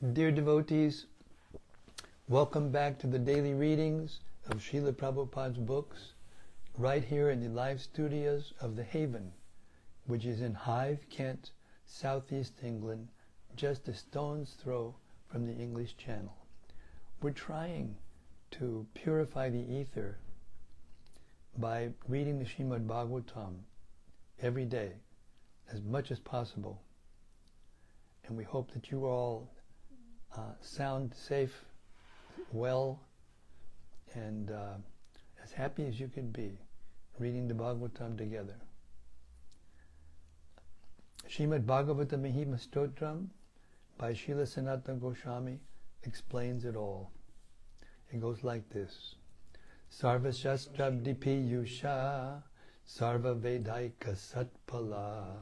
Dear devotees, welcome back to the daily readings of Srila Prabhupada's books right here in the live studios of The Haven, which is in Hythe, Kent, southeast England, just a stone's throw from the English Channel. We're trying to purify the ether by reading the Srimad Bhagavatam every day as much as possible. And we hope that you all uh, sound safe, well, and uh, as happy as you could be reading the Bhagavatam together. Srimad Bhagavata Mahima Stotram by Srila Sanatana Goswami explains it all. It goes like this. Sarva Yusha Sarva Vedaika Satpala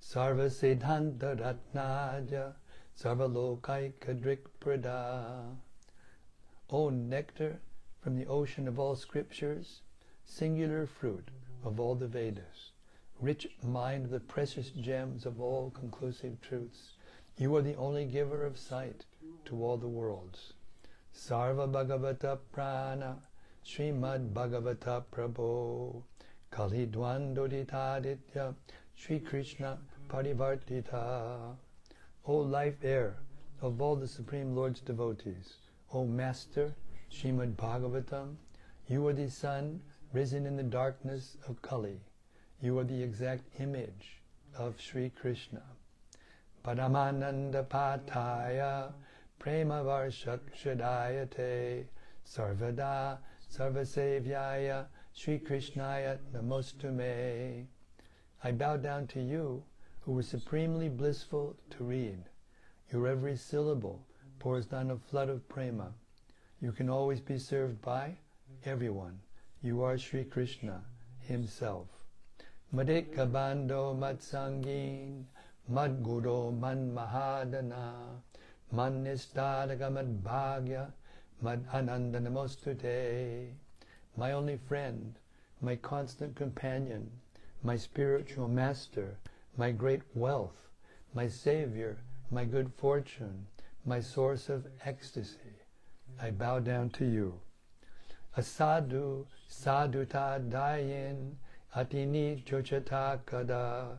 Sarva Siddhanta Ratnaja Sarva Lokaika Drikprada O nectar from the ocean of all scriptures, singular fruit of all the Vedas, rich mine of the precious gems of all conclusive truths, you are the only giver of sight to all the worlds. Sarva Bhagavata Prana Srimad Bhagavata Prabhu Kali Dvandoditaditya Sri Krishna Parivartita O life air of all the Supreme Lord's devotees, O Master Srimad Bhagavatam, you are the sun risen in the darkness of Kali. You are the exact image of Sri Krishna. Paramananda Pataya Prema Varshakshadayate Sarvada Sarvasevyaya Sri Krishnaya Namostume. I bow down to you who were supremely blissful to read. Your every syllable pours down a flood of prema. You can always be served by everyone. You are Sri Krishna himself. Madeka bando matsangin madguro man mahadana man nistadaga mad bhagya mad ananda namostute. My only friend, my constant companion, my spiritual master, my great wealth, my savior, my good fortune, my source of ecstasy. I bow down to you. Asadu saduta dayin atini chochata kada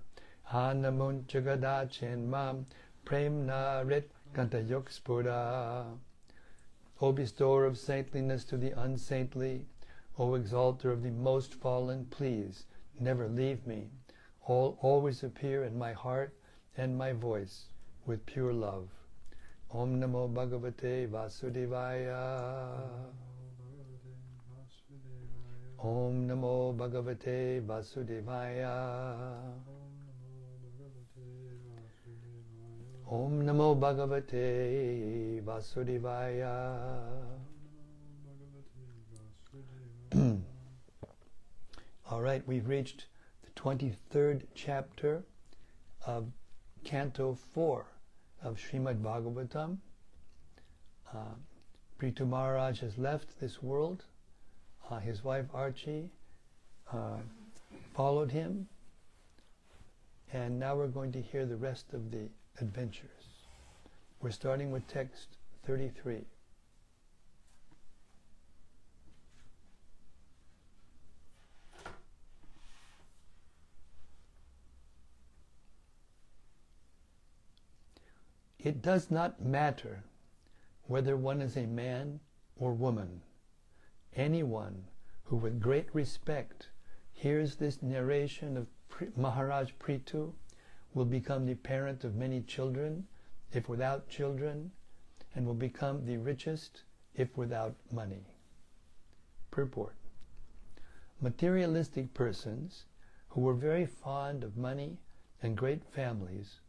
hanamun chagada chenmam premna rit kantayok spura. O bestower of saintliness to the unsaintly, O exalter of the most fallen, please never leave me. All, always appear in my heart and my voice with pure love. Om Namo Bhagavate Vasudevaya. Om Namo Bhagavate Vasudevaya. Om Namo Bhagavate Vasudevaya. All right, we've reached 23rd chapter of Canto 4 of Srimad Bhagavatam. Uh, Maharaj has left this world. Uh, his wife Arci uh, followed him. And now we're going to hear the rest of the adventures. We're starting with text 33. It does not matter whether one is a man or woman. Anyone who with great respect hears this narration of Maharaj Prithu will become the parent of many children, if without children, and will become the richest, if without money. Purport. Materialistic persons who were very fond of money and great families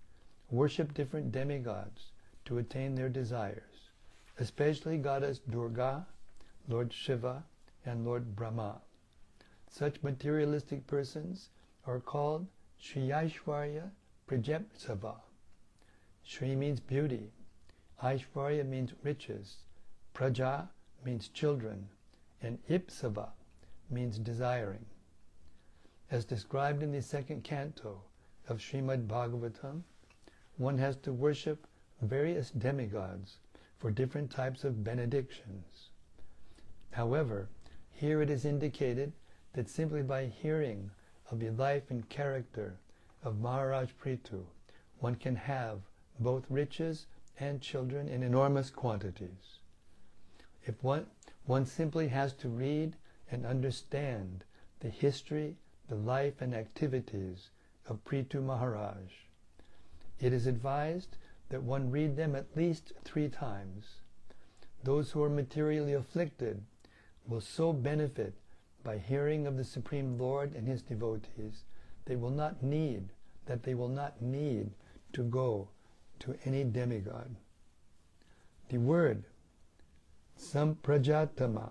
worship different demigods to attain their desires, especially goddess Durga, Lord Shiva, and Lord Brahma. Such materialistic persons are called Sri Aishwarya Prajapsava. Shri means beauty, Aishwarya means riches, Praja means children, and Ipsava means desiring. As described in the second canto of Srimad Bhagavatam, one has to worship various demigods for different types of benedictions. However, here it is indicated that simply by hearing of the life and character of Maharaj Prithu, one can have both riches and children in enormous quantities. If one, one simply has to read and understand the history, the life and activities of Prithu Maharaj, it is advised that one read them at least three times. Those who are materially afflicted will so benefit by hearing of the Supreme Lord and His devotees, they will not need, that they will not need to go to any demigod. The word samprajatama,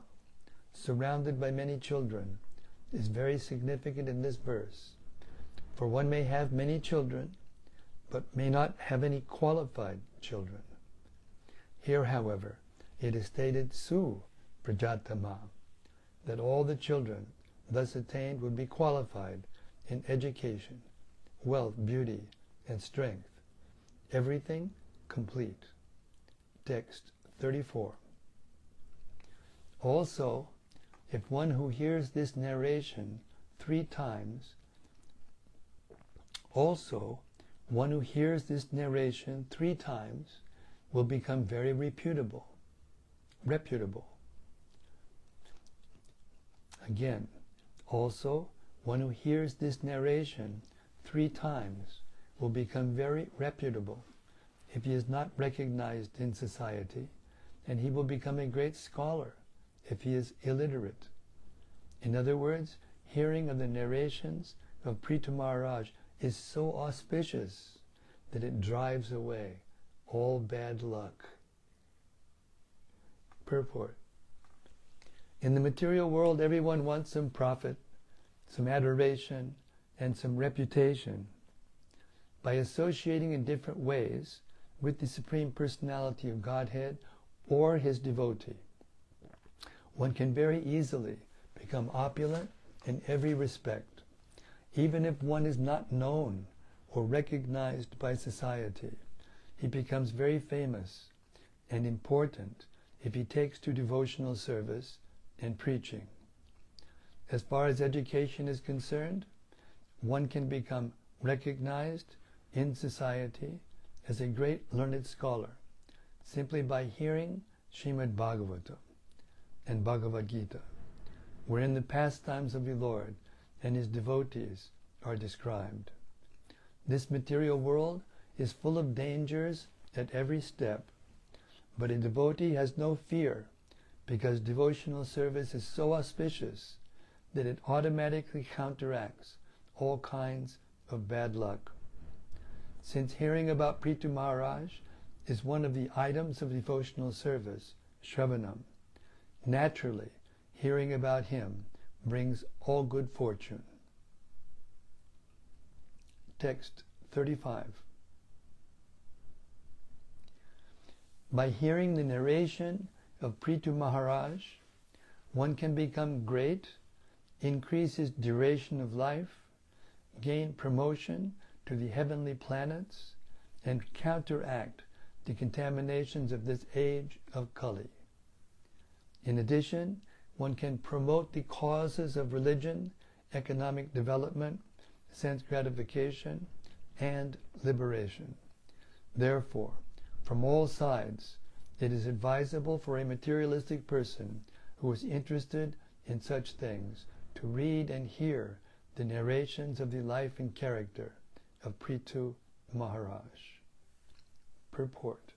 surrounded by many children, is very significant in this verse. For one may have many children, but may not have any qualified children. Here, however, it is stated su prajatama, that all the children thus attained would be qualified in education, wealth, beauty, and strength. Everything complete. Text 34. Also, if one who hears this narration three times, also one who hears this narration three times will become very reputable. Reputable. Again, also, one who hears this narration three times will become very reputable if he is not recognized in society, and he will become a great scholar if he is illiterate. In other words, hearing of the narrations of Prithu Maharaj is so auspicious that it drives away all bad luck. Purport In the material world, everyone wants some profit, some adoration, and some reputation. By associating in different ways with the Supreme Personality of Godhead or his devotee, one can very easily become opulent in every respect, even if one is not known or recognized by society. He becomes very famous and important if he takes to devotional service and preaching. As far as education is concerned, one can become recognized in society as a great learned scholar simply by hearing Srimad Bhagavatam and Bhagavad Gita, wherein the pastimes of the Lord and his devotees are described. This material world is full of dangers at every step, but a devotee has no fear because devotional service is so auspicious that it automatically counteracts all kinds of bad luck. Since hearing about Prithu Maharaj is one of the items of devotional service, Shravanam, naturally hearing about him brings all good fortune. Text 35. By hearing the narration of Prithu Maharaj, one can become great, increase his duration of life, gain promotion to the heavenly planets, and counteract the contaminations of this age of Kali. In addition, one can promote the causes of religion, economic development, sense gratification, and liberation. Therefore, from all sides, it is advisable for a materialistic person who is interested in such things to read and hear the narrations of the life and character of Prithu Maharaj. Purport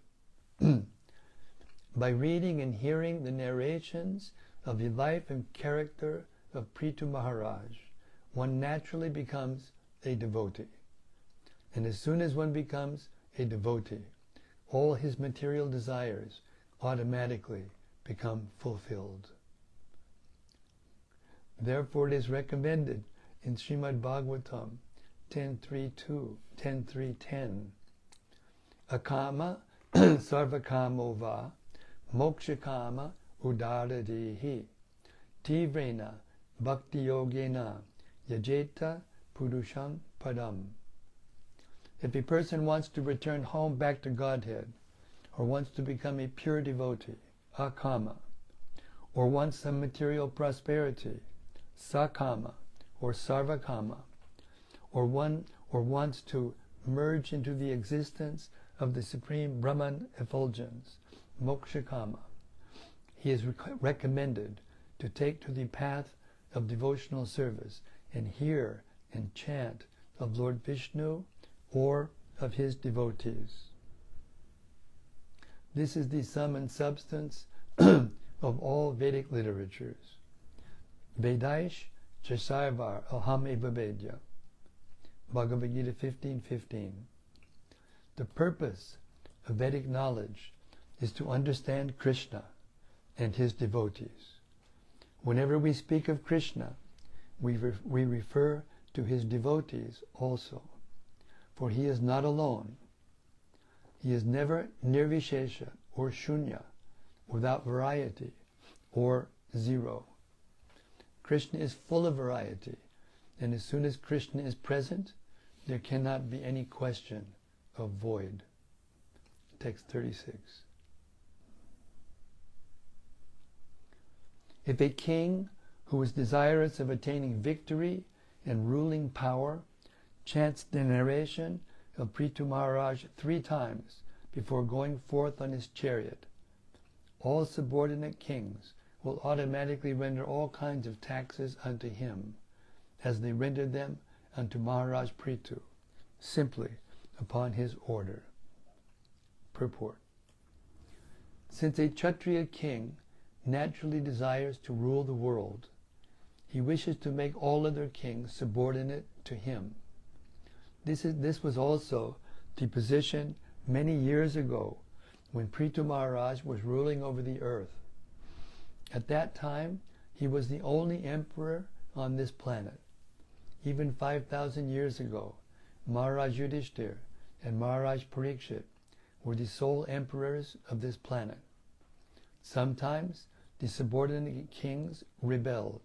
By reading and hearing the narrations of the life and character of Prithu Maharaj, one naturally becomes a devotee. And as soon as one becomes a devotee, all his material desires automatically become fulfilled. Therefore, it is recommended in Srimad Bhagavatam 10.3.2, 10.3.10, Akama sarvakamo va mokshakama udaradehi tivrena bhakti yogena yajeta purusham padam. If a person wants to return home back to Godhead, or wants to become a pure devotee, akama, or wants some material prosperity, sakama, or sarvakama, or one or wants to merge into the existence of the supreme Brahman effulgence, mokshakama, he is rec- recommended to take to the path of devotional service and hear and chant of Lord Vishnu or of his devotees. This is the sum and substance of all Vedic literatures. Vedaish Chasarvar Aham Eva Vedya. Bhagavad Gita 15.15. The purpose of Vedic knowledge is to understand Krishna and his devotees. Whenever we speak of Krishna, we, re- we refer to his devotees also, for he is not alone. He is never nirvishesha or shunya, without variety, or zero. Krishna is full of variety, and as soon as Krishna is present, there cannot be any question of void. Text 36. If a king who is desirous of attaining victory and ruling power chants the narration of Prithu Maharaj three times before going forth on his chariot, all subordinate kings will automatically render all kinds of taxes unto him, as they rendered them unto Maharaj Prithu, simply upon his order. Purport. Since a Kshatriya king naturally desires to rule the world, he wishes to make all other kings subordinate to him. This, is, this was also the position many years ago when Prithu Maharaj was ruling over the earth. At that time, he was the only emperor on this planet. Even 5,000 years ago, Maharaj Yudhishthir and Maharaj Parikshit were the sole emperors of this planet. Sometimes the subordinate kings rebelled,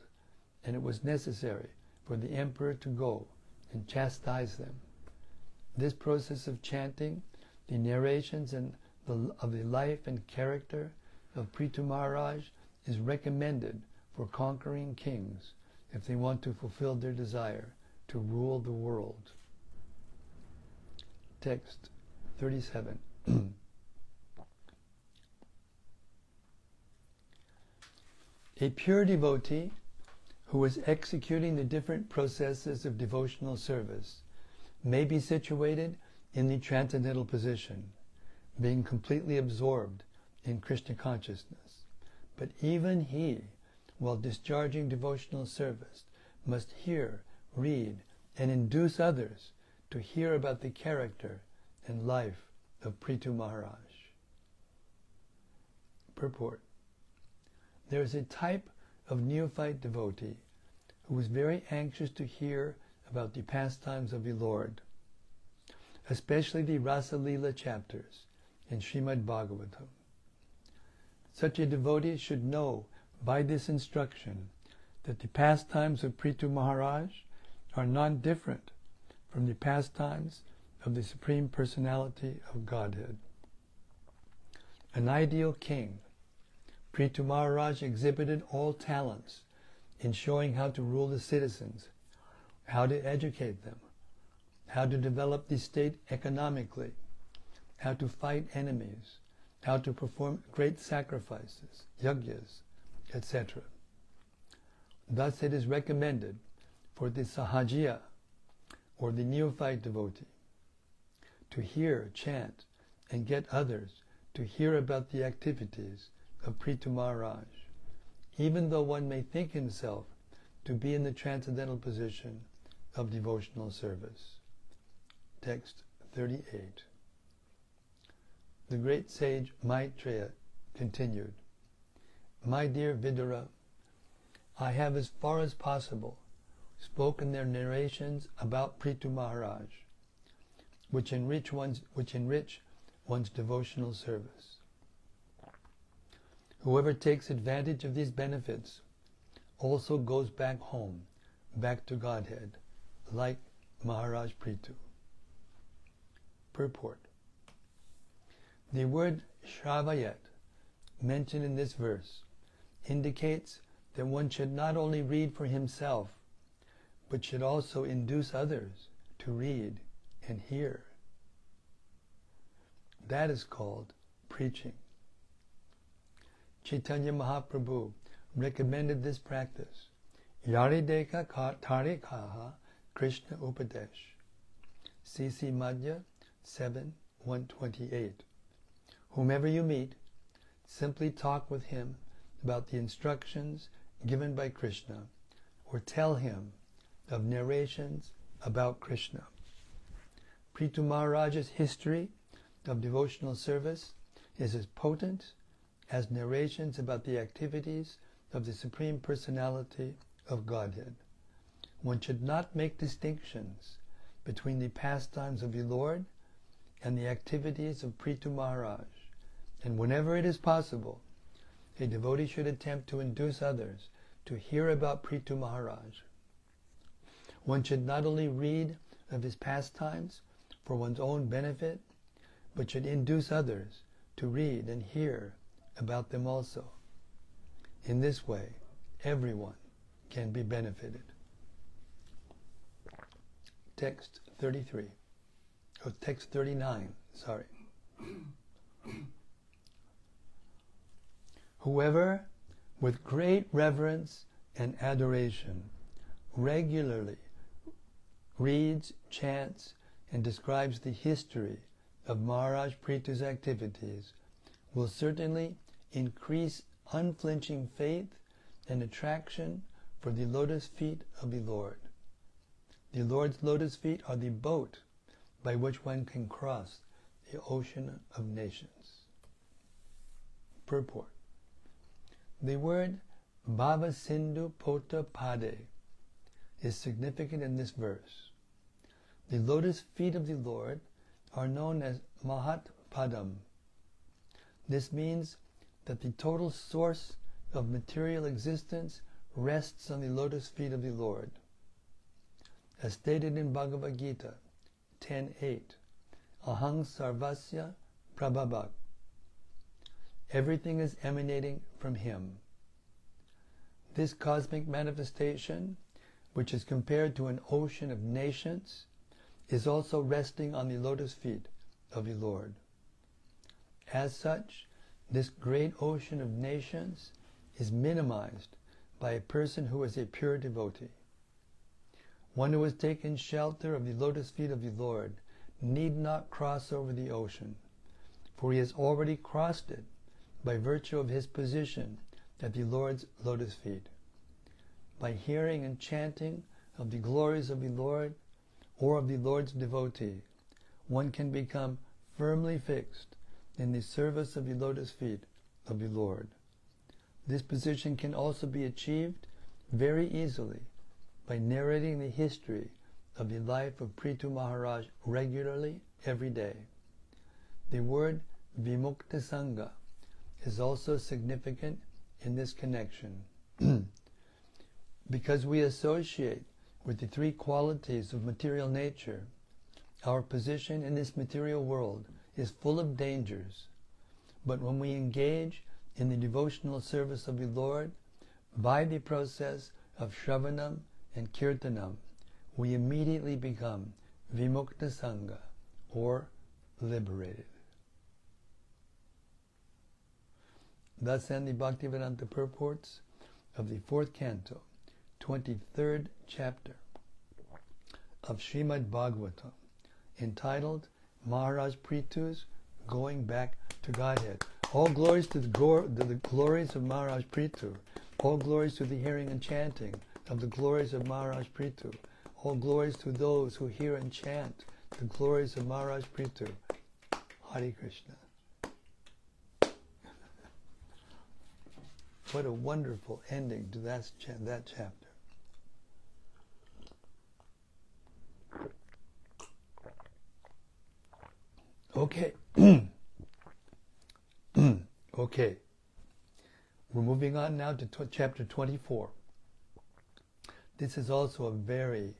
and it was necessary for the emperor to go and chastise them. This process of chanting the narrations and the, of the life and character of Prithu Maharaj is recommended for conquering kings if they want to fulfill their desire to rule the world. Text 37. A pure devotee who is executing the different processes of devotional service may be situated in the transcendental position, being completely absorbed in Krishna consciousness. But even he, while discharging devotional service, must hear, read, and induce others to hear about the character and life of Prithu Maharaj. Purport There is a type of neophyte devotee who is very anxious to hear about the pastimes of the Lord, especially the Rasa Lila chapters in Srimad Bhagavatam. Such a devotee should know by this instruction that the pastimes of Prithu Maharaj are not different from the pastimes of the Supreme Personality of Godhead. An ideal king, Prithu Maharaj exhibited all talents in showing how to rule the citizens, how to educate them, how to develop the state economically, how to fight enemies, how to perform great sacrifices, yagyas, etc. Thus it is recommended for the sahajiya, or the neophyte devotee, to hear, chant, and get others to hear about the activities of Prithu Maharaj, even though one may think himself to be in the transcendental position of devotional service. Text 38. The great sage Maitreya continued, My dear Vidura, I have as far as possible spoken their narrations about Prithu Maharaj, which enrich one's, which enrich one's devotional service. Whoever takes advantage of these benefits also goes back home, back to Godhead, like Maharaj Prithu. Purport. The word Shravayat, mentioned in this verse, indicates that one should not only read for himself, but should also induce others to read and hear. That is called preaching. Chaitanya Mahaprabhu recommended this practice. Yarideka tarikaha Krishna Upadesh. CC Madhya 7 128. Whomever you meet, simply talk with him about the instructions given by Krishna or tell him of narrations about Krishna. Prithu Maharaj's history of devotional service is as potent as narrations about the activities of the Supreme Personality of Godhead. One should not make distinctions between the pastimes of the Lord and the activities of Prithu Maharaj. And whenever it is possible, a devotee should attempt to induce others to hear about Prithu Maharaj. One should not only read of his pastimes for one's own benefit, but should induce others to read and hear about them also. In this way, everyone can be benefited. Text 33. or text 39, sorry. Whoever, with great reverence and adoration, regularly reads, chants, and describes the history of Maharaj Prithu's activities will certainly increase unflinching faith and attraction for the lotus feet of the Lord. The Lord's lotus feet are the boat by which one can cross the ocean of nescience. Purport. The word Bhava Sindhu Pota Pade is significant in this verse. The lotus feet of the Lord are known as Mahat Padam. This means that the total source of material existence rests on the lotus feet of the Lord. As stated in Bhagavad Gita 10.8, Ahang Sarvasya Prabhabhak. Everything is emanating from Him. This cosmic manifestation, which is compared to an ocean of nescience, is also resting on the lotus feet of the Lord. As such, this great ocean of nescience is minimized by a person who is a pure devotee. One who has taken shelter of the lotus feet of the Lord need not cross over the ocean, for he has already crossed it by virtue of his position at the Lord's lotus feet. By hearing and chanting of the glories of the Lord or of the Lord's devotee, one can become firmly fixed in the service of the lotus feet of the Lord. This position can also be achieved very easily by narrating the history of the life of Prithu Maharaj regularly every day. The word Vimukta Sangha is also significant in this connection because we associate with the three qualities of material nature, our position in this material world is full of dangers. But when we engage in the devotional service of the Lord, by the process of Shravanam and Kirtanam, we immediately become Vimukta Sangha, or liberated. Thus end the Bhaktivedanta purports of the fourth canto, 23rd chapter of Srimad Bhagavatam, entitled Maharaj Prithu's Going Back to Godhead. All glories to the, go- the, glories of Maharaj Prithu. All glories to the hearing and chanting of the glories of Maharaj Prithu. All glories to those who hear and chant the glories of Maharaj Prithu. Hare Krishna. what a wonderful ending to that, that chapter. Okay. okay. We're moving on now to t- chapter 24. This is also a very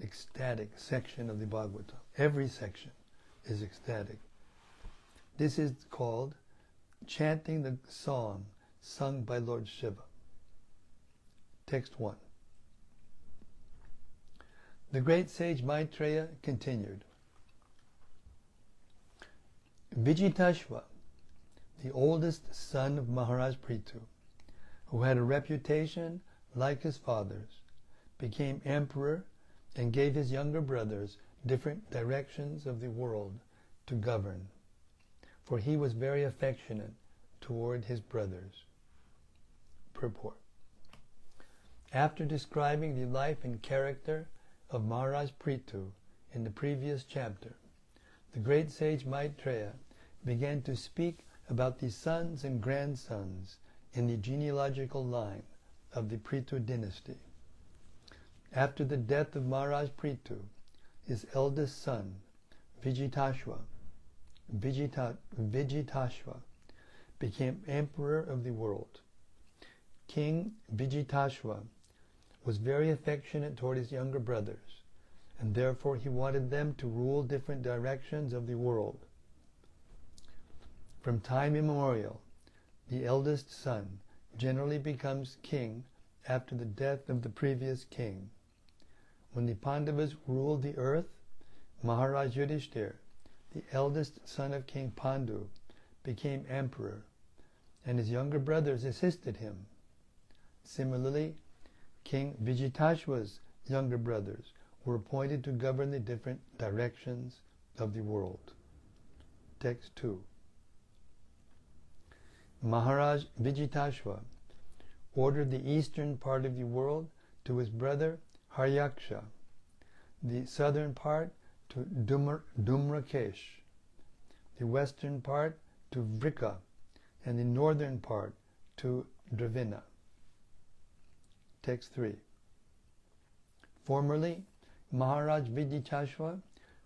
ecstatic section of the Bhagavatam. Every section is ecstatic. This is called chanting the song sung by Lord Shiva. Text 1. The great sage Maitreya continued. Vijitashva, the oldest son of Maharaj Prithu, who had a reputation like his father's, became emperor and gave his younger brothers different directions of the world to govern, for he was very affectionate toward his brothers. Purport. After describing the life and character of Maharaj Prithu in the previous chapter, the great sage Maitreya began to speak about the sons and grandsons in the genealogical line of the Prithu dynasty. After the death of Maharaj Prithu, his eldest son, Vijitashva, Vijita, became emperor of the world. King Vijitashva was very affectionate toward his younger brothers, and therefore he wanted them to rule different directions of the world. From time immemorial, the eldest son generally becomes king after the death of the previous king. When the Pandavas ruled the earth, Maharaj Yudhishthir, the eldest son of King Pandu, became emperor, and his younger brothers assisted him. Similarly, King Vijitashva's younger brothers were appointed to govern the different directions of the world. Text 2. Maharaj Vijitashva ordered the eastern part of the world to his brother Haryaksha, the southern part to Dumra, Dumrakesh, the western part to Vrika, and the northern part to Dravina. Text 3. Formerly, Maharaj Vijitashva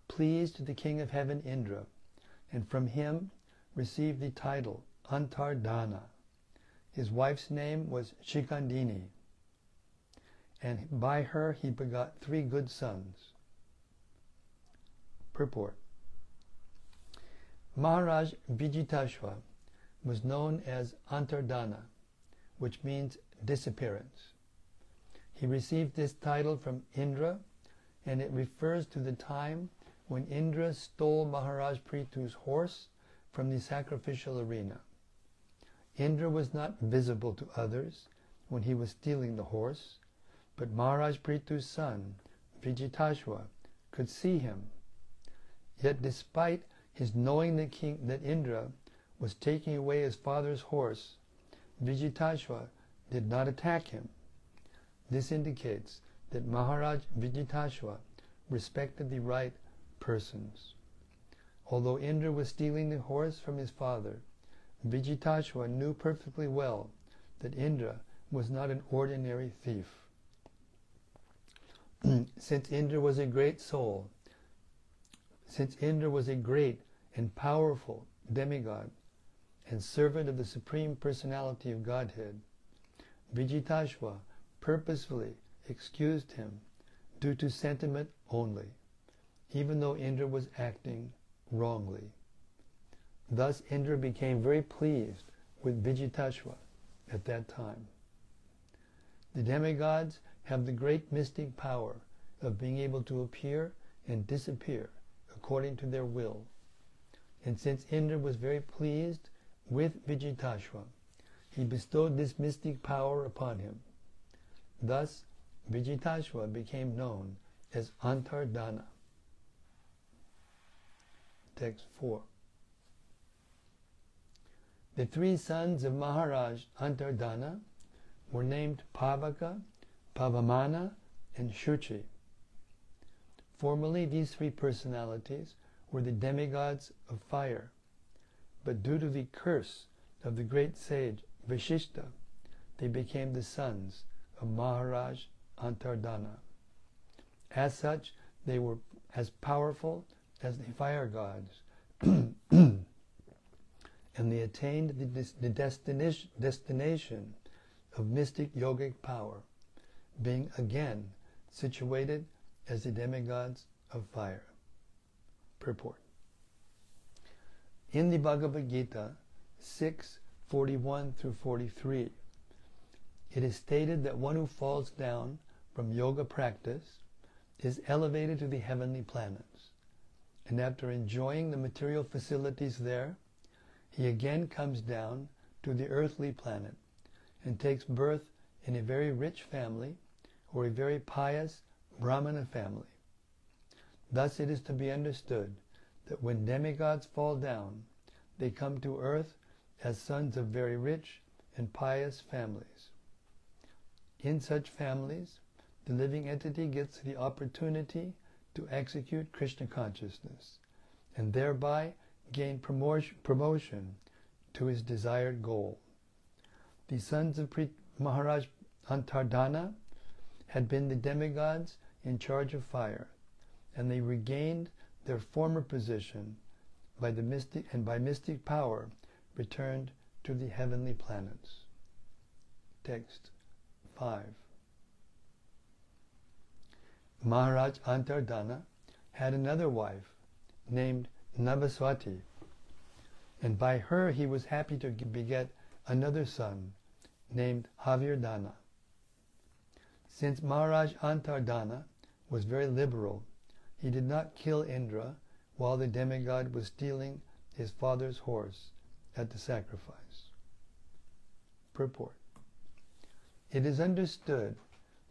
pleased the king of heaven Indra, and from him received the title Antardana. His wife's name was Shikandini, and by her he begot three good sons. Purport Maharaj Vijitashva was known as Antardana, which means disappearance. He received this title from Indra, and it refers to the time when Indra stole Maharaj Prithu's horse from the sacrificial arena. Indra was not visible to others when he was stealing the horse, but Maharaj Prithu's son, Vijitashva, could see him. Yet despite his knowing that, King, that Indra was taking away his father's horse, Vijitashva did not attack him. This indicates that Maharaj Vijitashva respected the right persons. Although Indra was stealing the horse from his father, Vijitashva knew perfectly well that Indra was not an ordinary thief. since Indra was a great soul, since Indra was a great and powerful demigod and servant of the Supreme Personality of Godhead, Vijitashva purposefully excused him due to sentiment only, even though Indra was acting wrongly. Thus Indra became very pleased with Vijitashva at that time. The demigods have the great mystic power of being able to appear and disappear according to their will. And since Indra was very pleased with Vijitashva, he bestowed this mystic power upon him. Thus, Vijitashva became known as Antardana. Text 4. The three sons of Maharaj Antardana were named Pavaka, Pavamana, and Shuchi. Formerly, these three personalities were the demigods of fire, but due to the curse of the great sage Vasishtha, they became the sons of Maharaj Antardana. As such, they were as powerful as the fire gods and they attained the, the destination, destination of mystic yogic power, being again situated as the demigods of fire. Purport. In the Bhagavad Gita 6 41 through 43, it is stated that one who falls down from yoga practice is elevated to the heavenly planets. And after enjoying the material facilities there, he again comes down to the earthly planet and takes birth in a very rich family or a very pious Brahmana family. Thus it is to be understood that when demigods fall down, they come to earth as sons of very rich and pious families. In such families, the living entity gets the opportunity to execute Krishna consciousness and thereby gain promotion to his desired goal. The sons of Maharaj Antardana had been the demigods in charge of fire, and they regained their former position by the mystic and by mystic power returned to the heavenly planets. Text 5. Maharaj Antardana had another wife named Nabhasvati, and by her he was happy to beget another son named Havirdana. Since Maharaj Antardana was very liberal, he did not kill Indra while the demigod was stealing his father's horse at the sacrifice. Purport It is understood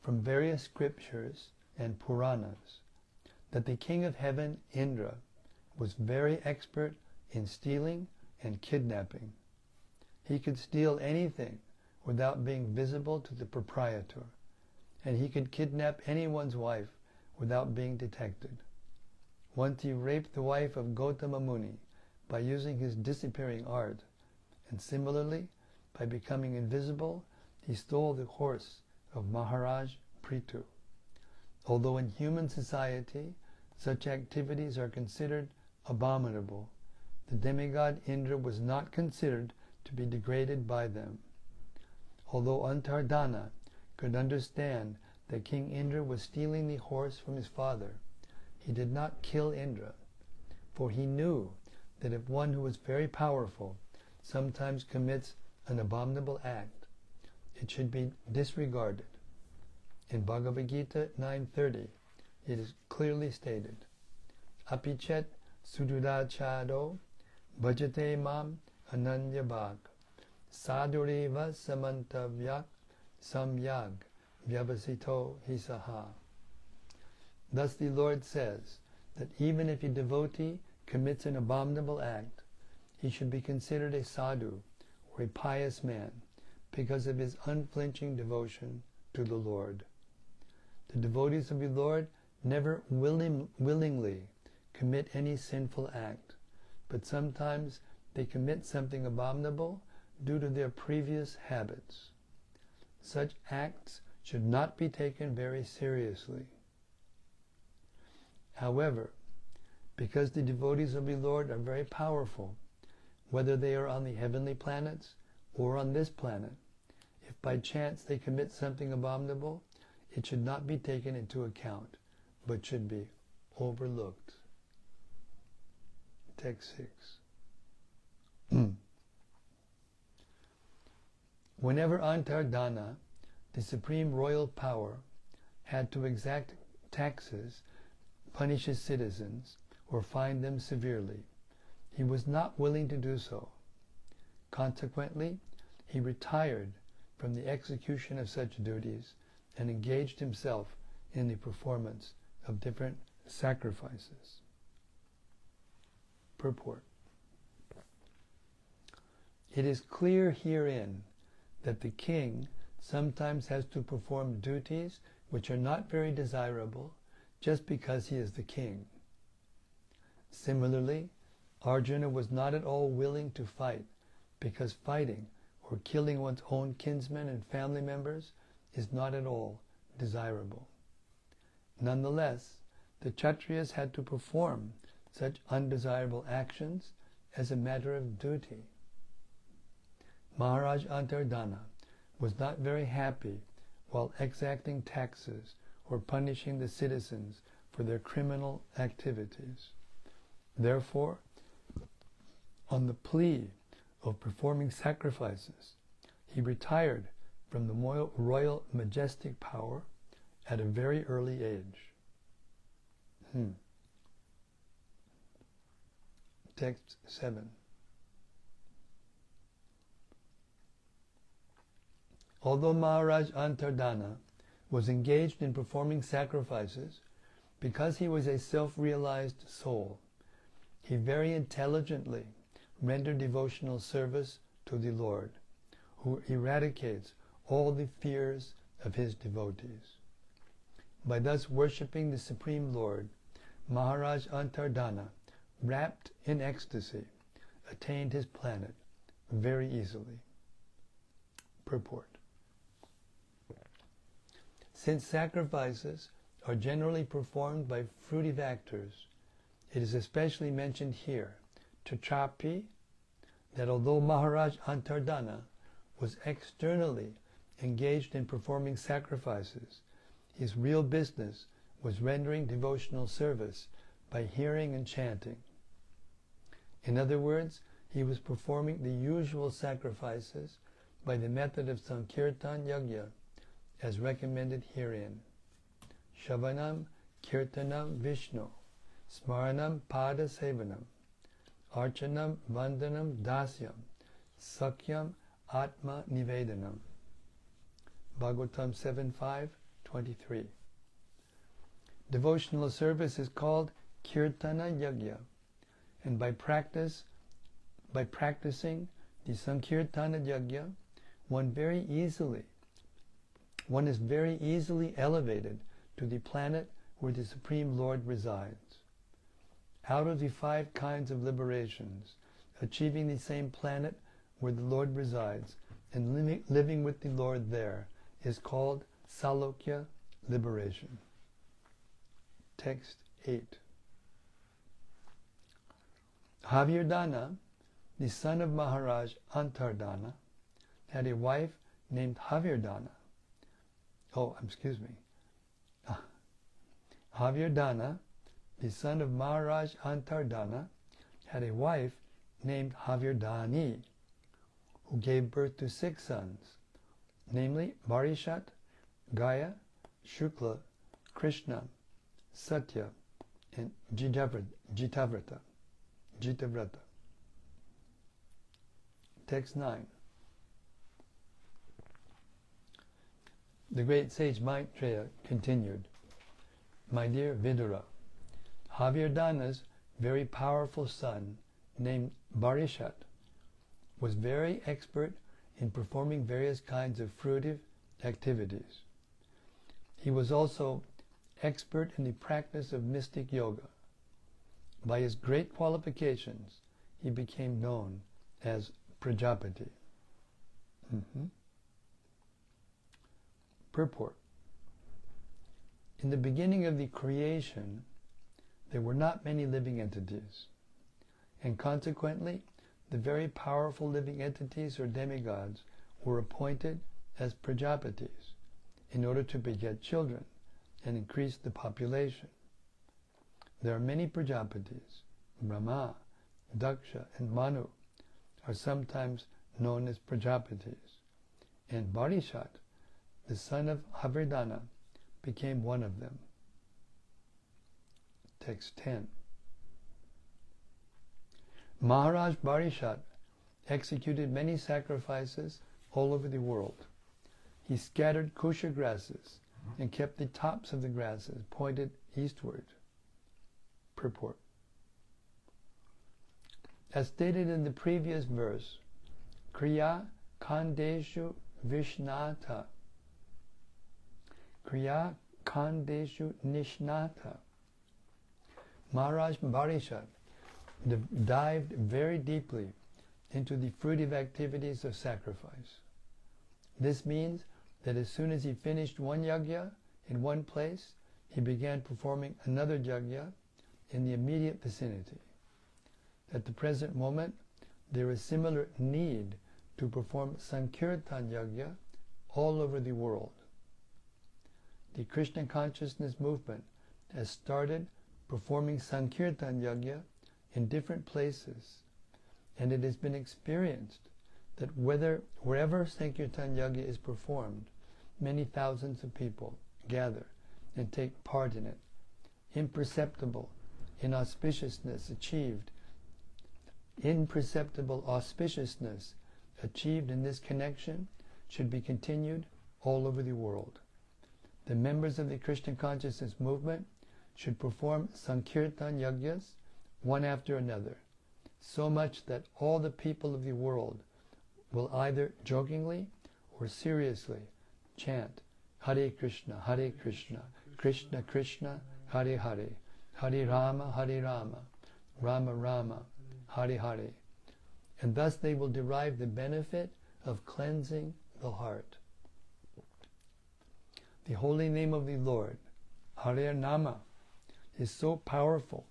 from various scriptures and Puranas that the king of heaven, Indra, was very expert in stealing and kidnapping. He could steal anything without being visible to the proprietor, and he could kidnap anyone's wife without being detected. Once he raped the wife of Gotama Muni by using his disappearing art, and similarly, by becoming invisible, he stole the horse of Maharaj Prithu. Although in human society such activities are considered abominable, the demigod Indra was not considered to be degraded by them. Although Antardana could understand that King Indra was stealing the horse from his father, he did not kill Indra, for he knew that if one who is very powerful sometimes commits an abominable act, it should be disregarded. In Bhagavad Gita 9.30, it is clearly stated, Apichet sududachado bhajate mam ananyabhag sadureva samantavyak samyag vyavasito hisaha. Thus the Lord says that even if a devotee commits an abominable act, he should be considered a sadhu or a pious man because of his unflinching devotion to the Lord. The devotees of the Lord never willing, willingly commit any sinful act, but sometimes they commit something abominable due to their previous habits. Such acts should not be taken very seriously. However, because the devotees of the Lord are very powerful, whether they are on the heavenly planets or on this planet, if by chance they commit something abominable, it should not be taken into account, but should be overlooked. Text 6. Hmm. Whenever Antardana, the supreme royal power, had to exact taxes punish his citizens, or fine them severely. He was not willing to do so. Consequently, he retired from the execution of such duties and engaged himself in the performance of different sacrifices. Purport It is clear herein that the king sometimes has to perform duties which are not very desirable just because he is the king. Similarly, Arjuna was not at all willing to fight because fighting or killing one's own kinsmen and family members is not at all desirable. Nonetheless, the Kshatriyas had to perform such undesirable actions as a matter of duty. Maharaj Antardana was not very happy while exacting taxes or punishing the citizens for their criminal activities. Therefore, on the plea of performing sacrifices, he retired from the royal majestic power at a very early age. Hmm. Text 7. Although Maharaj Antardhana was engaged in performing sacrifices, because he was a self-realized soul, he very intelligently rendered devotional service to the Lord, who eradicates all the fears of his devotees. By thus worshipping the Supreme Lord, Maharaj Antardhana, wrapped in ecstasy, attained his planet very easily. Purport Since sacrifices are generally performed by fruitive actors, it is especially mentioned here, Tatrapi, that although Maharaj Antardhana was externally engaged in performing sacrifices, his real business was rendering devotional service by hearing and chanting. In other words, he was performing the usual sacrifices by the method of Sankirtan Yagya, as recommended herein. Shravanam Kirtanam Vishnu, Smaranam Pada Sevanam, Archanam Vandanam Dasyam, Sakyam Atma Nivedanam. Bhagavatam 7.5.23 Devotional service is called Kirtana Yagya, and by practice, by practicing the Sankirtana Yagya, one very easily, one is very easily elevated to the planet where the Supreme Lord resides. Out of the five kinds of liberations, achieving the same planet where the Lord resides and living with the Lord there is called Salokya liberation. Text 8. Havirdhana, the son of Maharaj Antardhana, had a wife named Havirdhana. Oh, excuse me. Ah. Havirdhana, the son of Maharaj Antardhana, had a wife named Havirdhani, who gave birth to six sons, namely Barishat, Gaya, Shukla, Krishna, Satya, and Jitavrata. Jitavrata. Text 9. The great sage Maitreya continued, My dear Vidura, Havirdhana's very powerful son, named Barishat, was very expert in performing various kinds of fruitive activities. He was also expert in the practice of mystic yoga. By his great qualifications, he became known as Prajapati. Mm-hmm. Purport In the beginning of the creation, there were not many living entities, and consequently, the very powerful living entities or demigods were appointed as Prajapatis in order to beget children and increase the population. There are many Prajapatis. Brahma, Daksha, and Manu are sometimes known as Prajapatis. And Barishat, the son of Havirdhana, became one of them. Text 10. Maharaj Barishat executed many sacrifices all over the world. He scattered kusha grasses and kept the tops of the grasses pointed eastward. Purport. As stated in the previous verse, Kriya Kandeshu Vishnata. Kriya Kandeshu Nishnata. Maharaj Barishat dived very deeply into the fruitive activities of sacrifice. This means that as soon as he finished one yajna in one place, he began performing another yajna in the immediate vicinity. At the present moment, there is similar need to perform Sankirtan yajna all over the world. The Krishna consciousness movement has started performing Sankirtan yajna in different places, and it has been experienced that whether wherever Sankirtan Yagya is performed, many thousands of people gather and take part in it. Imperceptible inauspiciousness achieved, imperceptible auspiciousness achieved in this connection should be continued all over the world. The members of the Krishna consciousness movement should perform Sankirtan Yagyas one after another, so much that all the people of the world will either jokingly or seriously chant Hare Krishna, Hare Krishna, Krishna Krishna, Hare Hare, Hare Rama, Hare Rama, Rama Rama, Hare Hare. And thus they will derive the benefit of cleansing the heart. The holy name of the Lord, Hare Nama, is so powerful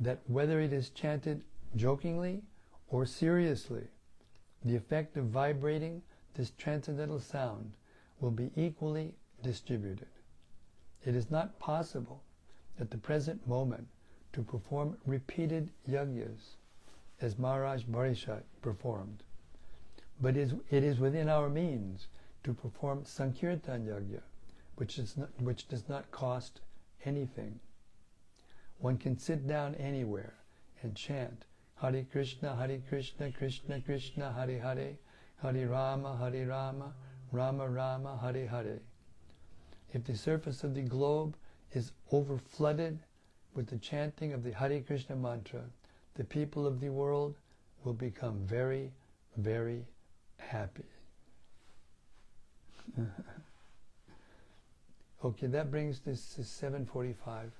that whether it is chanted jokingly or seriously, the effect of vibrating this transcendental sound will be equally distributed. It is not possible at the present moment to perform repeated yagyas as Maharaj Barishat performed. But it is within our means to perform Sankirtan Yagya, which, which does not cost anything. One can sit down anywhere and chant Hare Krishna, Hare Krishna, Krishna Krishna, Hare Hare, Hare Rama, Hare Rama, Rama Rama, Hare Hare. If the surface of the globe is overflooded with the chanting of the Hare Krishna mantra, the people of the world will become very, very happy. okay, that brings this to 745.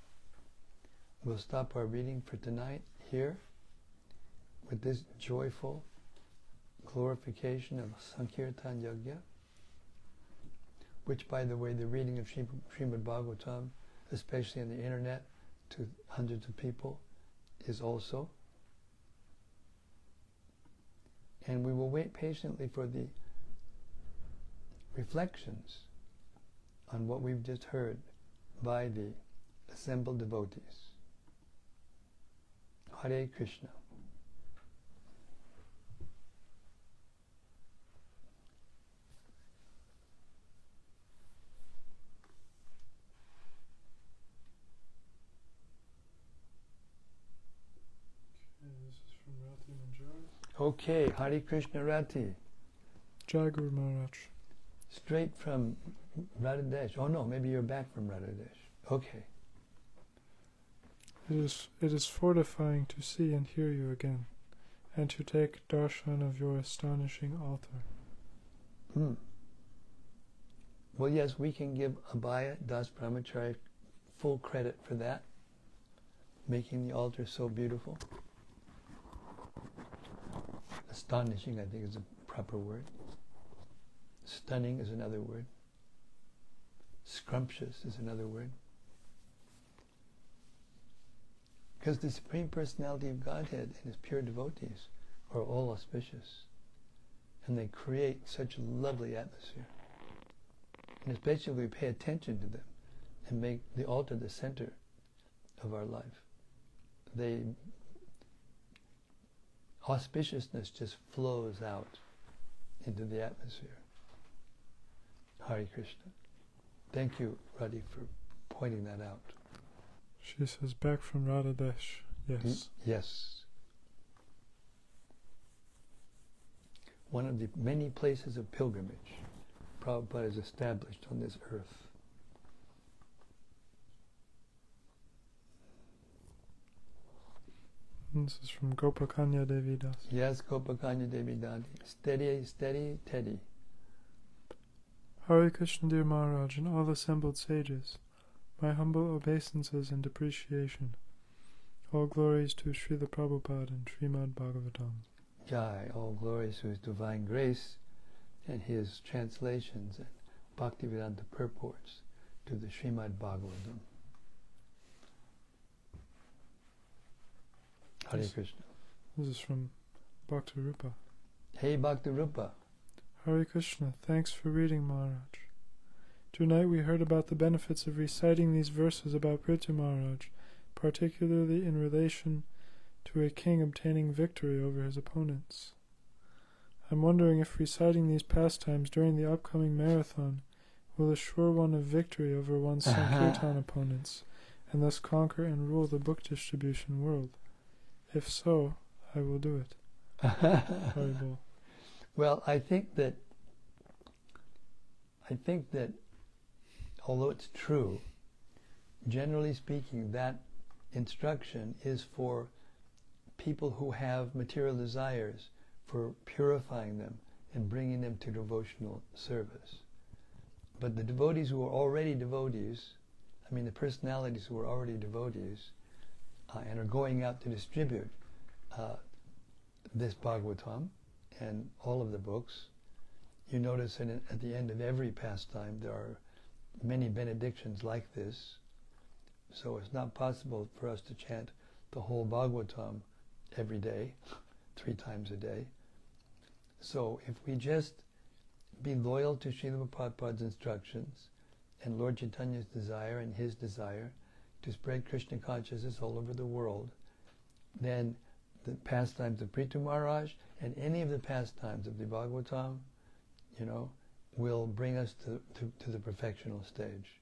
We'll stop our reading for tonight here with this joyful glorification of Sankirtan Yagya, which, by the way, the reading of Srimad Bhagavatam, especially on the internet to hundreds of people, is also. And we will wait patiently for the reflections on what we've just heard by the assembled devotees. Hare Krishna. Okay, Hare Krishna Rati. Jai Guru Maharaj. Straight from Radhadesh. Oh no, maybe you're back from Radhadesh. Okay. It is, it is fortifying to see and hear you again, and to take darshan of your astonishing altar. Hmm. Well, yes, we can give Abhaya Das Brahmachari full credit for that, making the altar so beautiful astonishing, I think, is a proper word. Stunning is another word. Scrumptious is another word. Because the Supreme Personality of Godhead and His pure devotees are all auspicious. And they create such a lovely atmosphere. And especially if we pay attention to them and make the altar the center of our life. They auspiciousness just flows out into the atmosphere. Hari Krishna. Thank you, Rati, for pointing that out. She says, back from Radhadesh. Yes. Y- yes. One of the many places of pilgrimage Prabhupada has established on this earth. This is from Gopakanya Devi Das. Yes, Gopakanya Devi Das. Steady, steady, Teddy. Hare Krishna, dear Maharaj, and all assembled sages, my humble obeisances and appreciation. All glories to Srila Prabhupada and Srimad Bhagavatam. Jai, all glories to His divine grace and His translations and Bhaktivedanta purports to the Srimad Bhagavatam. Hare this, Krishna. This is from Bhakti Rupa. Hey Bhakti Rupa. Hare Krishna, thanks for reading Maharaj. Tonight we heard about the benefits of reciting these verses about Prithu Maharaj, particularly in relation to a king obtaining victory over his opponents. I'm wondering if reciting these pastimes during the upcoming marathon will assure one of victory over one's Sankirtan opponents and thus conquer and rule the book distribution world. If so, I will do it. Well, I think that I think that although it's true, generally speaking, that instruction is for people who have material desires, for purifying them and bringing them to devotional service. But the devotees who are already devotees, I mean the personalities who are already devotees uh, and are going out to distribute uh, this Bhagavatam and all of the books, you notice that at the end of every pastime there are many benedictions like this. So it's not possible for us to chant the whole Bhagavatam every day, three times a day. So if we just be loyal to Srila Prabhupada's instructions and Lord Chaitanya's desire and his desire to spread Krishna consciousness all over the world, then the pastimes of Prithu Maharaj and any of the pastimes of the Bhagavatam, you know, will bring us to, to, to the perfectional stage.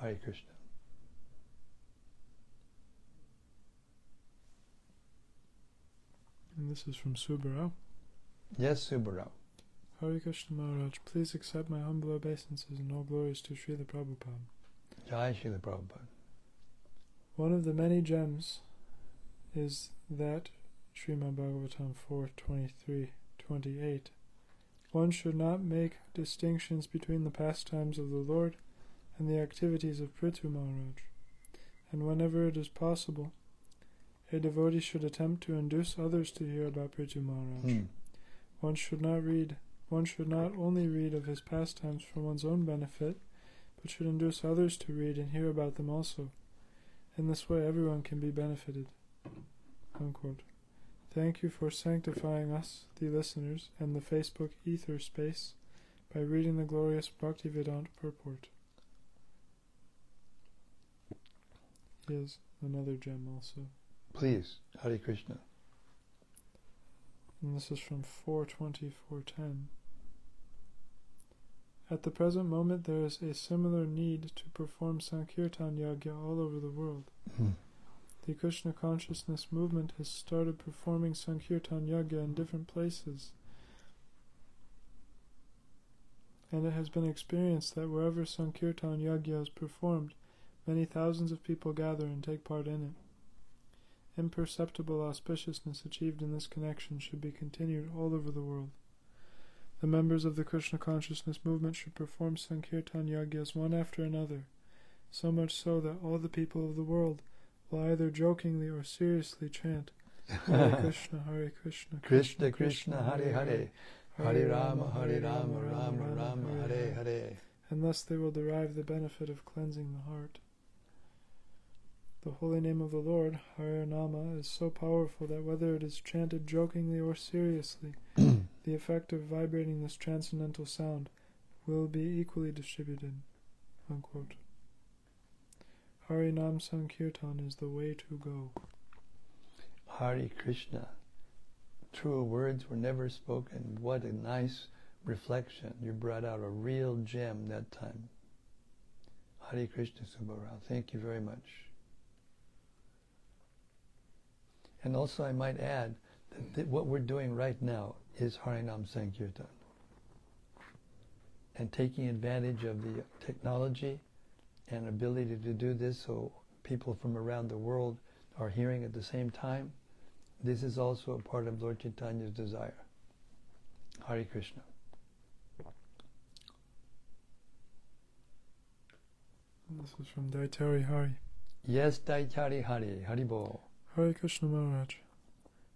Hare Krishna. And this is from Subbarao. Yes, Subbarao. Hare Krishna Maharaj, please accept my humble obeisances and all glories to Srila Prabhupada. Jai Srila Prabhupada. One of the many gems is that Srimad Bhagavatam 4.23, 28. One should not make distinctions between the pastimes of the Lord and the activities of Prithu Maharaj, and whenever it is possible, a devotee should attempt to induce others to hear about Prithu Maharaj. Hmm. One should not read one should not only read of his pastimes for one's own benefit, but should induce others to read and hear about them also. In this way everyone can be benefited. Unquote. Thank you for sanctifying us, the listeners, and the Facebook ether space by reading the glorious Bhaktivedanta purport. Here's another gem also. Please, Hare Krishna. And this is from 42410. At the present moment, there is a similar need to perform Sankirtan Yagya all over the world. Hmm. The Krishna consciousness movement has started performing Sankirtan Yagya in different places. And it has been experienced that wherever Sankirtan Yagya is performed, many thousands of people gather and take part in it. Imperceptible auspiciousness achieved in this connection should be continued all over the world. The members of the Krishna consciousness movement should perform Sankirtan Yagyas one after another, so much so that all the people of the world will either jokingly or seriously chant Hare Krishna, Hare Krishna, Krishna Krishna Hare Hare Hare Rama Hare Rama Rama Rama Hare Hare and thus they will derive the benefit of cleansing the heart. The holy name of the Lord, Hare Nama, is so powerful that whether it is chanted jokingly or seriously, the effect of vibrating this transcendental sound will be equally distributed. Unquote. Hari Nam Sankirtan is the way to go. Hare Krishna. Truer words were never spoken. What a nice reflection. You brought out a real gem that time. Hare Krishna Subbarao. Thank you very much. And also, I might add that th- what we're doing right now is Harinam Sankirtan. And taking advantage of the technology and ability to do this so people from around the world are hearing at the same time, this is also a part of Lord Chaitanya's desire. Hare Krishna. This is from Daitari Hari. Yes, Daitari Hari, Haribo. Hare Krishna Maharaj.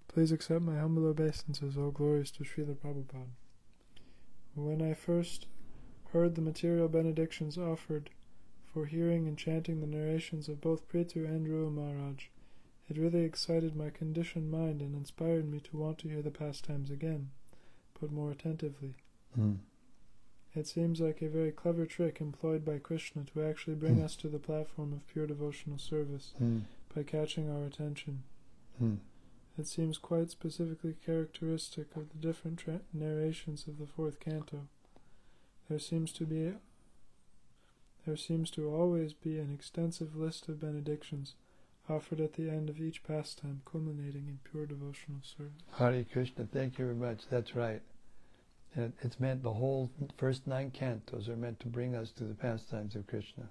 Please accept my humble obeisances, all glories to Srila Prabhupada. When I first heard the material benedictions offered for hearing and chanting the narrations of both Prithu and Dhruva Maharaj, it really excited my conditioned mind and inspired me to want to hear the pastimes again, but more attentively. Mm. It seems like a very clever trick employed by Krishna to actually bring Hmm. us to the platform of pure devotional service Hmm. by catching our attention. Hmm. It seems quite specifically characteristic of the different tra- narrations of the fourth canto. There seems to be there seems to always be an extensive list of benedictions offered at the end of each pastime, culminating in pure devotional service. Hare Krishna, thank you very much. That's right. And it's meant the whole first nine cantos are meant to bring us to the pastimes of Krishna,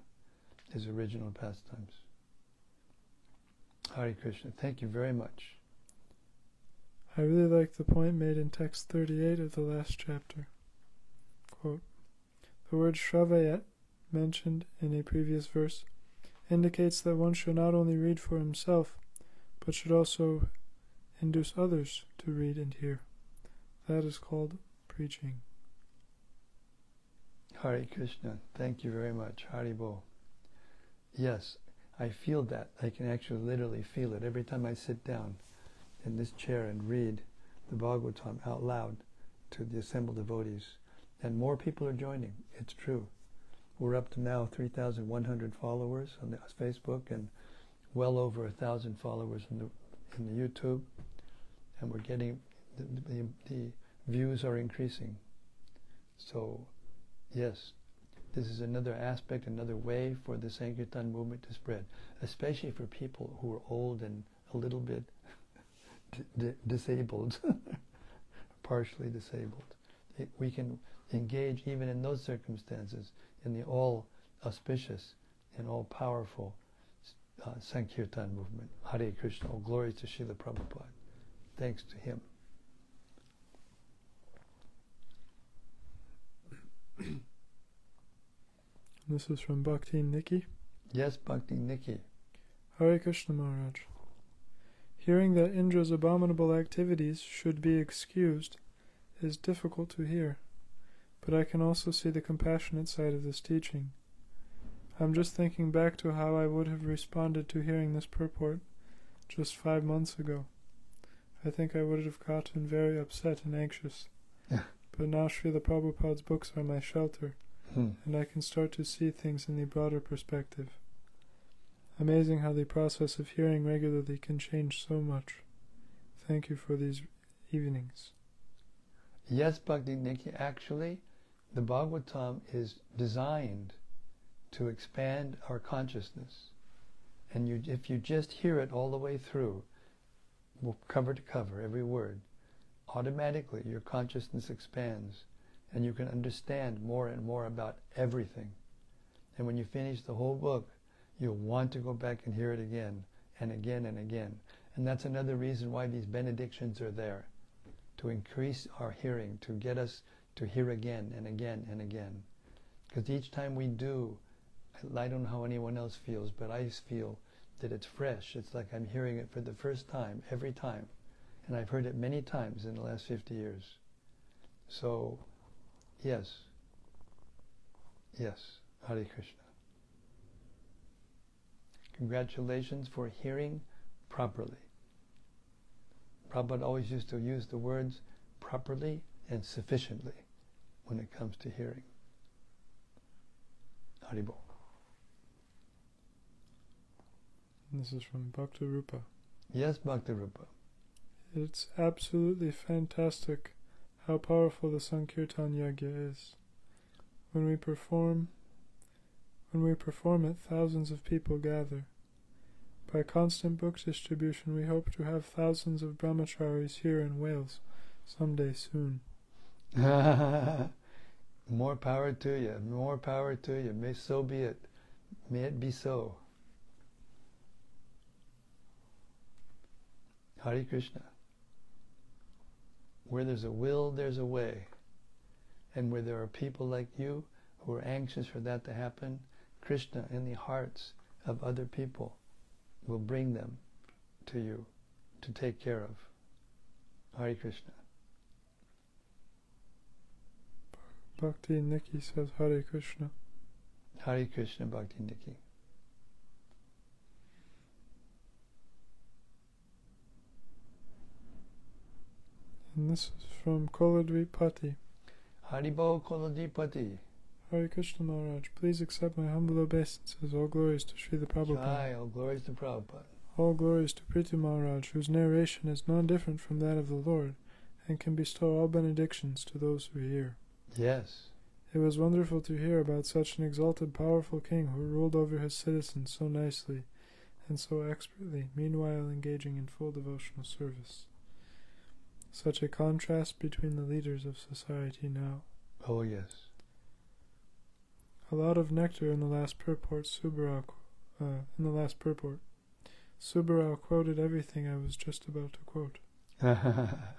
his original pastimes. Hare Krishna, thank you very much. I really like the point made in text 38 of the last chapter. Quote, the word Shravayat, mentioned in a previous verse, indicates that one should not only read for himself, but should also induce others to read and hear. That is called preaching. Hare Krishna, thank you very much. Hare Bo. Yes, I feel that. I can actually literally feel it every time I sit down in this chair and read the Bhagavatam out loud to the assembled devotees. And more people are joining. It's true. We're up to now 3,100 followers on the Facebook and well over a thousand followers in the in the YouTube, and we're getting the, the, the views are increasing. So, yes, this is another aspect, another way for the Sankirtan movement to spread, especially for people who are old and a little bit disabled, partially disabled. It, we can engage even in those circumstances in the all auspicious and all powerful uh, Sankirtan movement. Hare Krishna. All glory to Srila Prabhupada. Thanks to him. This is from Bhakti Nikki. Yes, Bhakti Nikki. Hare Krishna Maharaj. Hearing that Indra's abominable activities should be excused is difficult to hear, but I can also see the compassionate side of this teaching. I'm just thinking back to how I would have responded to hearing this purport just five months ago. I think I would have gotten very upset and anxious. Yeah. But now Srila Prabhupada's books are my shelter, Hmm. and I can start to see things in the broader perspective. Amazing how the process of hearing regularly can change so much. Thank you for these evenings. Yes, Bhakti Nikki. Actually, the Bhagavatam is designed to expand our consciousness. And you, if you just hear it all the way through, cover to cover, every word, automatically your consciousness expands and you can understand more and more about everything. And when you finish the whole book, you'll want to go back and hear it again and again and again. And that's another reason why these benedictions are there to increase our hearing, to get us to hear again and again and again. Because each time we do, I don't know how anyone else feels, but I feel that it's fresh. It's like I'm hearing it for the first time, every time. And I've heard it many times in the last 50 years. So, yes. Yes. Hare Krishna. Congratulations for hearing properly. Prabhupada always used to use the words properly and sufficiently when it comes to hearing. Haribo. This is from Bhakti Rupa. Yes, Bhakti Rupa. It's absolutely fantastic how powerful the Sankirtan Yagya is. When we perform when we perform it thousands of people gather. By constant book distribution we hope to have thousands of brahmacharis here in Wales someday soon. more power to you. More power to you. May so be it. May it be so. Hare Krishna. Where there's a will, there's a way. And where there are people like you who are anxious for that to happen, Krishna in the hearts of other people will bring them to you to take care of. Hare Krishna. Bhakti Nikki says Hare Krishna. Hare Krishna Bhakti Nikki. And this is from Koladvipati. Haribo Koladipati. Hare Krishna Maharaj, please accept my humble obeisances. All glories to Srila Prabhupada. Jai, all glories to Prabhupada. All glories to Prithu Maharaj, whose narration is non different from that of the Lord, and can bestow all benedictions to those who hear. Yes. It was wonderful to hear about such an exalted, powerful king who ruled over his citizens so nicely and so expertly, meanwhile engaging in full devotional service. Such a contrast between the leaders of society now. Oh, yes. A lot of nectar in the last purport. Subbarao, uh, in the last purport. Subbarao quoted everything I was just about to quote.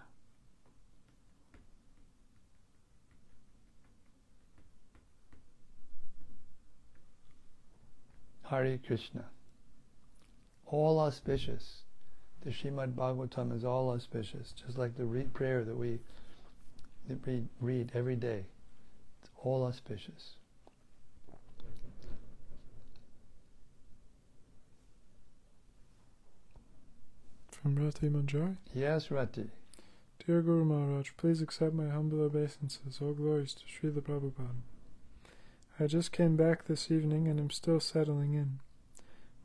Hare Krishna. All auspicious. The Srimad Bhagavatam is all auspicious, just like the prayer that we read, read every day. It's all auspicious. From Rati Manjari. Yes, Rati. Dear Guru Maharaj, please accept my humble obeisances. All glories to Srila Prabhupada. I just came back this evening and am still settling in.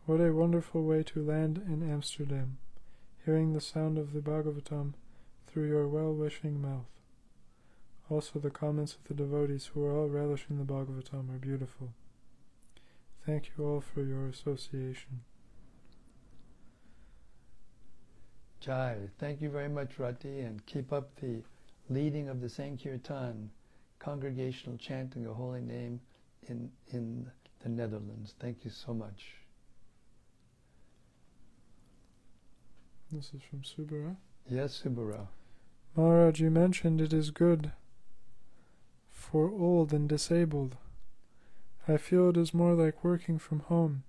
What a wonderful way to land in Amsterdam, hearing the sound of the Bhagavatam through your well wishing mouth. Also, the comments of the devotees who are all relishing the Bhagavatam are beautiful. Thank you all for your association. Jai. Thank you very much, Rati, and keep up the leading of the Sankirtan, congregational chanting of holy name in, in the Netherlands. Thank you so much. This is from Subara. Yes, Subara. Maharaj, you mentioned it is good for old and disabled. I feel it is more like working from home,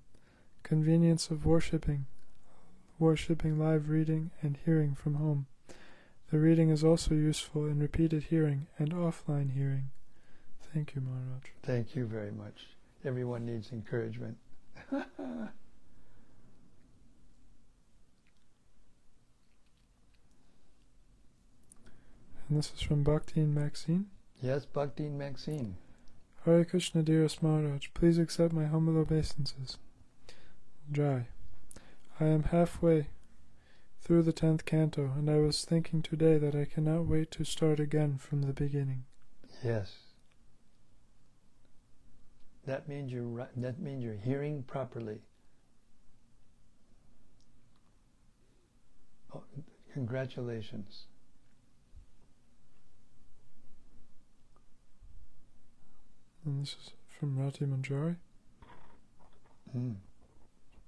convenience of worshipping, worshipping live reading and hearing from home. The reading is also useful in repeated hearing and offline hearing. Thank you, Maharaj. Thank you very much. Everyone needs encouragement. And this is from Bhaktin Maxine. yes, Bhaktin Maxine. Hare Krishna, dearest Maharaj, please accept my humble obeisances. Jai. I am halfway through the tenth canto, and I was thinking today that I cannot wait to start again from the beginning. Yes. That means you're that means you're hearing properly. Oh, congratulations. And this is from Rati Manjari. Mm.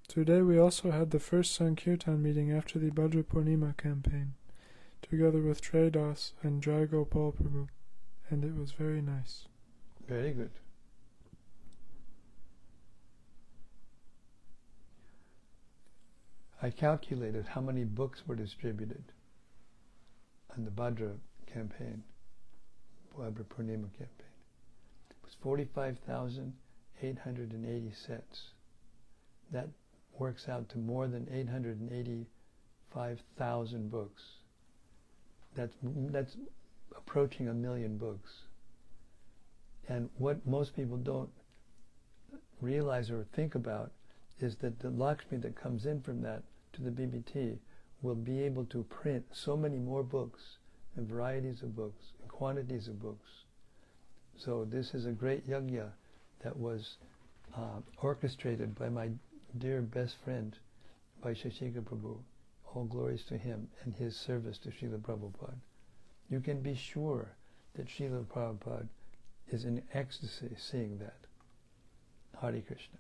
Today we also had the first Sankirtan meeting after the Bhadra Purnima campaign, together with Tredas and Jai Gopal Prabhu, and it was very nice. Very good. I calculated how many books were distributed on the Bhadra campaign, Bhadra Purnima campaign. It was 45,880 sets. That works out to more than 885,000 books. That's, that's approaching a million books. And what most people don't realize or think about is that the Lakshmi that comes in from that to the BBT will be able to print so many more books and varieties of books and quantities of books. So this is a great yajna that was uh, orchestrated by my dear best friend, by Shashika Prabhu. All glories to him and his service to Srila Prabhupada. You can be sure that Srila Prabhupada is in ecstasy seeing that. Hari Krishna.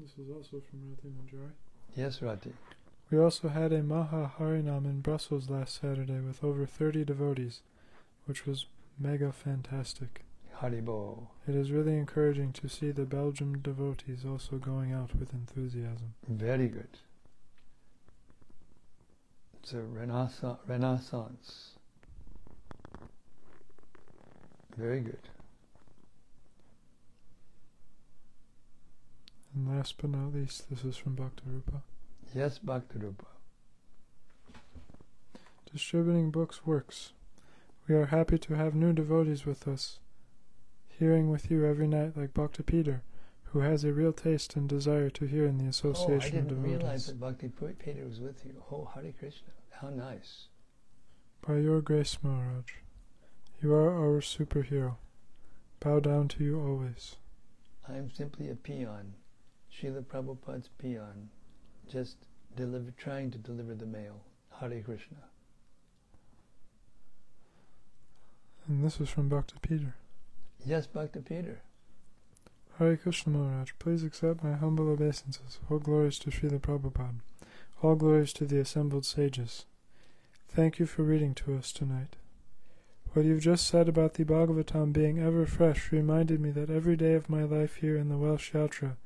This is also from Rati Manjari. Yes, Rati. We also had a Maha Harinam in Brussels last Saturday with over 30 devotees, which was mega fantastic. Haribo. It is really encouraging to see the Belgium devotees also going out with enthusiasm. Very good. It's a renaissance. renaissance. Very good. And last but not least, this is from Bhakti Rupa. Yes, Bhakti Rupa. Distributing books works. We are happy to have new devotees with us, hearing with you every night like Bhakti Peter, who has a real taste and desire to hear in the oh, association of devotees. Oh, I didn't realize that Bhakti Peter was with you. Oh, Hare Krishna. How nice. By your grace, Maharaj, you are our superhero. Bow down to you always. I am simply a peon, Srila Prabhupada's peon, just deliver, trying to deliver the mail. Hare Krishna. And this is from Bhakti Peter. Yes, Bhakti Peter. Hare Krishna Maharaj, please accept my humble obeisances. All glories to Srila Prabhupada. All glories to the assembled sages. Thank you for reading to us tonight. What you've just said about the Bhagavatam being ever fresh reminded me that every day of my life here in the Welsh Yatra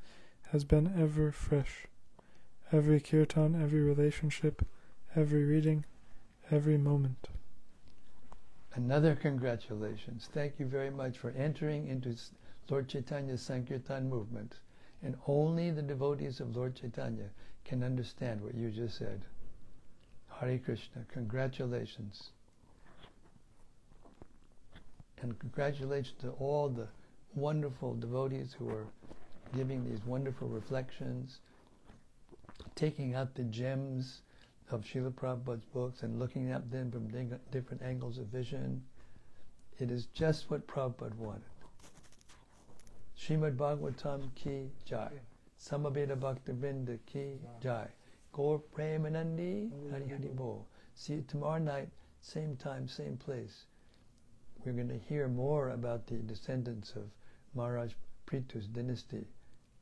has been ever fresh. Every kirtan, every relationship, every reading, every moment. Another congratulations. Thank you very much for entering into Lord Chaitanya's Sankirtan movement. And only the devotees of Lord Chaitanya can understand what you just said. Hare Krishna. Congratulations. And congratulations to all the wonderful devotees who are giving these wonderful reflections, taking out the gems of Srila Prabhupada's books and looking at them from different angles of vision. It is just what Prabhupada wanted. Srimad Bhagavatam ki jai. Samaveda Bhaktivinoda ki jai. Gaur Premanandi Hari Hari Bo. See you tomorrow night, same time, same place. We're going to hear more about the descendants of Maharaj Prithu's dynasty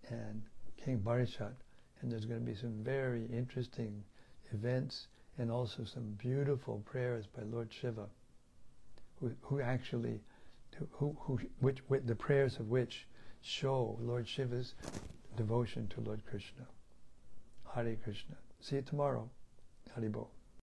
and King Barishat. And there's going to be some very interesting events and also some beautiful prayers by Lord Shiva, who, who actually, who, who, which, which, the prayers of which show Lord Shiva's devotion to Lord Krishna. Hare Krishna. See you tomorrow. Haribo.